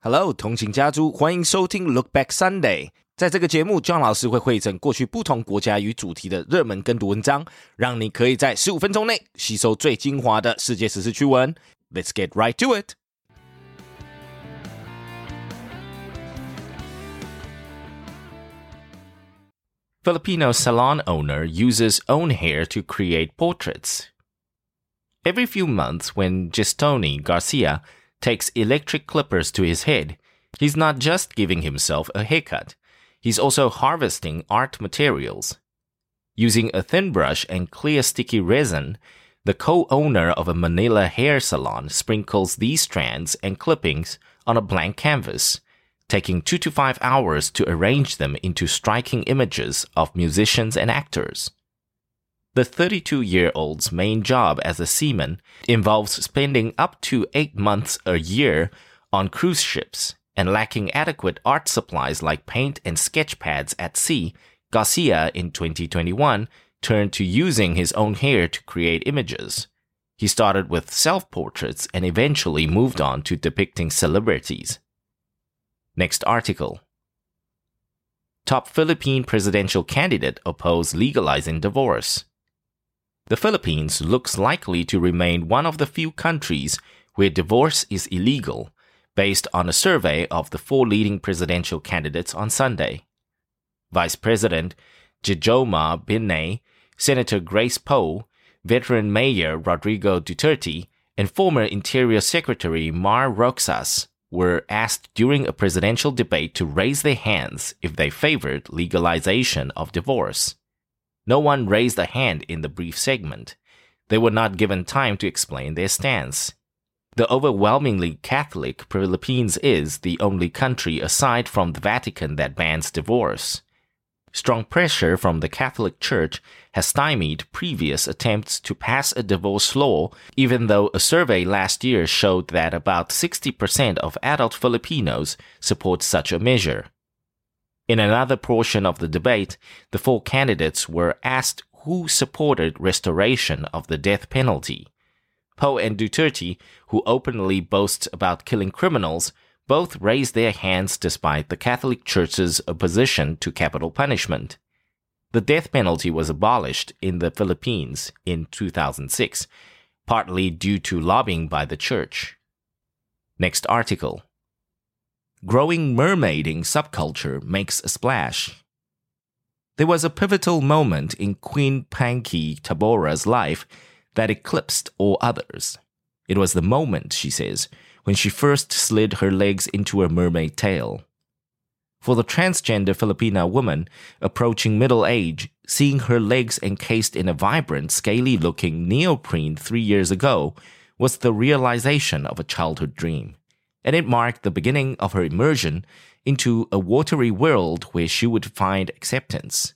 Hello，同情家猪，欢迎收听 Look Back Sunday。在这个节目，John 老师会汇整过去不同国家与主题的热门跟读文章，让你可以在十五分钟内吸收最精华的世界时事趣闻。Let's get right to it。Filipino salon owner uses own hair to create portraits. Every few months, when Jesstoni Garcia takes electric clippers to his head, he's not just giving himself a haircut, he's also harvesting art materials. Using a thin brush and clear sticky resin, the co owner of a Manila hair salon sprinkles these strands and clippings on a blank canvas, taking two to five hours to arrange them into striking images of musicians and actors. The 32 year old's main job as a seaman involves spending up to eight months a year on cruise ships, and lacking adequate art supplies like paint and sketch pads at sea, Garcia in 2021 turned to using his own hair to create images. He started with self portraits and eventually moved on to depicting celebrities. Next article. Top Philippine presidential candidate oppose legalizing divorce. The Philippines looks likely to remain one of the few countries where divorce is illegal, based on a survey of the four leading presidential candidates on Sunday. Vice President Jejomar Binay, Senator Grace Poe, veteran Mayor Rodrigo Duterte, and former Interior Secretary Mar Roxas were asked during a presidential debate to raise their hands if they favored legalization of divorce. No one raised a hand in the brief segment. They were not given time to explain their stance. The overwhelmingly Catholic Philippines is the only country aside from the Vatican that bans divorce. Strong pressure from the Catholic Church has stymied previous attempts to pass a divorce law, even though a survey last year showed that about 60% of adult Filipinos support such a measure. In another portion of the debate, the four candidates were asked who supported restoration of the death penalty. Poe and Duterte, who openly boast about killing criminals, both raised their hands despite the Catholic Church's opposition to capital punishment. The death penalty was abolished in the Philippines in 2006, partly due to lobbying by the church. Next article growing mermaiding subculture makes a splash. There was a pivotal moment in Queen Panky Tabora's life that eclipsed all others. It was the moment, she says, when she first slid her legs into a mermaid tail. For the transgender Filipina woman approaching middle age, seeing her legs encased in a vibrant, scaly looking neoprene three years ago was the realization of a childhood dream and it marked the beginning of her immersion into a watery world where she would find acceptance.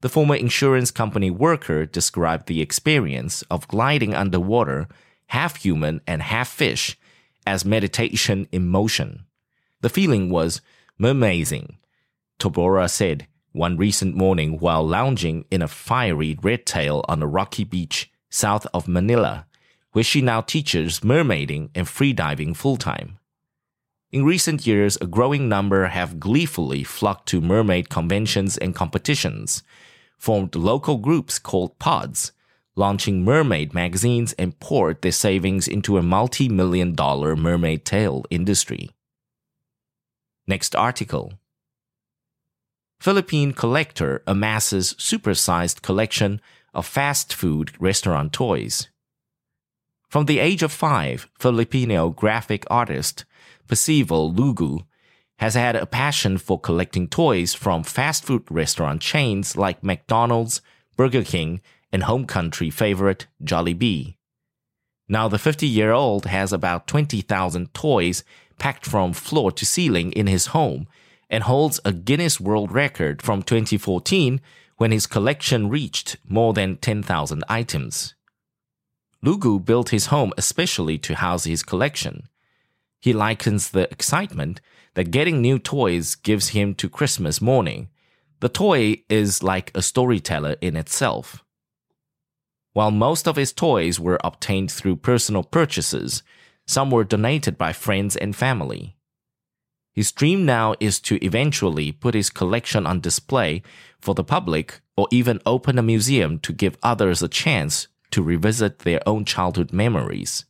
The former insurance company worker described the experience of gliding underwater, half human and half fish, as meditation in motion. The feeling was amazing, Tabora said one recent morning while lounging in a fiery red tail on a rocky beach south of Manila where she now teaches mermaiding and freediving full time. In recent years, a growing number have gleefully flocked to mermaid conventions and competitions, formed local groups called pods, launching mermaid magazines and poured their savings into a multi million dollar mermaid tail industry. Next article Philippine collector amasses supersized collection of fast food restaurant toys. From the age of five, Filipino graphic artist Percival Lugue has had a passion for collecting toys from fast food restaurant chains like McDonald's, Burger King, and home country favorite Jollibee. Now the 50 year old has about 20,000 toys packed from floor to ceiling in his home and holds a Guinness World Record from 2014 when his collection reached more than 10,000 items. Lugue built his home especially to house his collection. He likens the excitement that getting new toys gives him to Christmas morning. The toy is like a storyteller in itself. While most of his toys were obtained through personal purchases, some were donated by friends and family. His dream now is to eventually put his collection on display for the public or even open a museum to give others a chance to revisit their own childhood memories.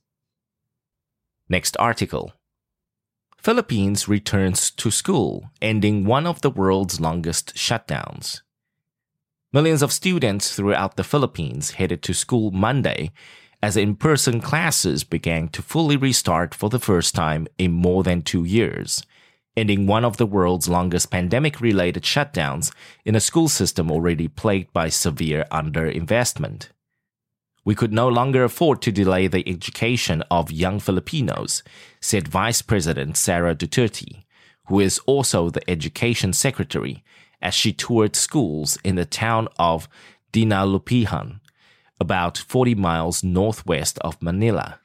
Next article. Philippines returns to school, ending one of the world's longest shutdowns. Millions of students throughout the Philippines headed to school Monday as in person classes began to fully restart for the first time in more than two years, ending one of the world's longest pandemic related shutdowns in a school system already plagued by severe underinvestment. We could no longer afford to delay the education of young Filipinos, said Vice President Sara Duterte, who is also the Education Secretary, as she toured schools in the town of Dinalupihan, about 40 miles northwest of Manila.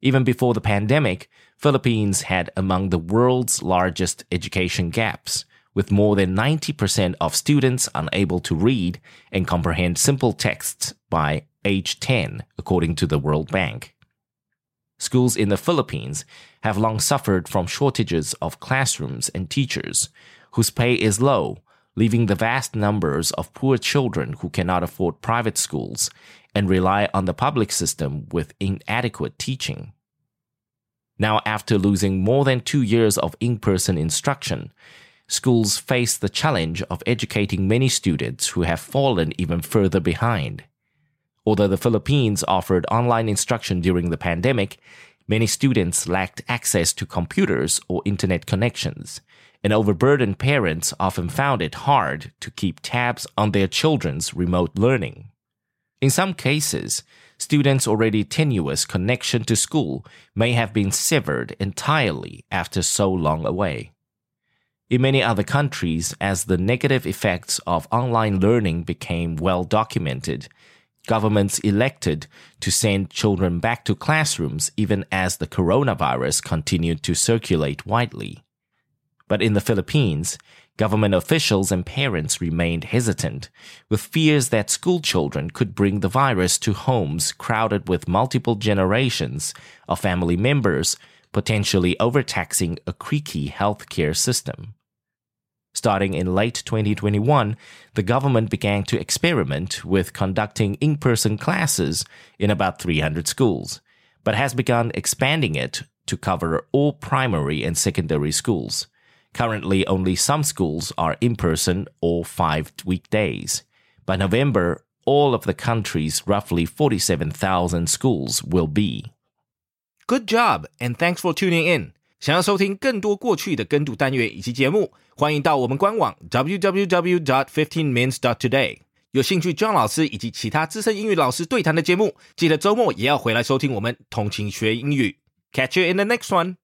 Even before the pandemic, Philippines had among the world's largest education gaps, with more than 90% of students unable to read and comprehend simple texts by age 10, according to the World Bank. Schools in the Philippines have long suffered from shortages of classrooms and teachers, whose pay is low, leaving the vast numbers of poor children who cannot afford private schools and rely on the public system with inadequate teaching. Now, after losing more than two years of in person instruction, schools face the challenge of educating many students who have fallen even further behind. Although the Philippines offered online instruction during the pandemic, many students lacked access to computers or internet connections, and overburdened parents often found it hard to keep tabs on their children's remote learning. In some cases, students' already tenuous connection to school may have been severed entirely after so long away. In many other countries, as the negative effects of online learning became well documented, governments elected to send children back to classrooms even as the coronavirus continued to circulate widely. But in the Philippines, government officials and parents remained hesitant, with fears that school children could bring the virus to homes crowded with multiple generations of family members, potentially overtaxing a creaky healthcare system. Starting in late 2021, the government began to experiment with conducting in person classes in about 300 schools, but has begun expanding it to cover all primary and secondary schools. Currently, only some schools are in person or five weekdays. By November, all of the country's roughly 47,000 schools will be. Good job, and thanks for tuning in. 想要收听更多过去的跟读单元以及节目，欢迎到我们官网 www.dot.fifteen.mins.dot.today。有兴趣 John 老师以及其他资深英语老师对谈的节目，记得周末也要回来收听我们同情学英语。Catch you in the next one.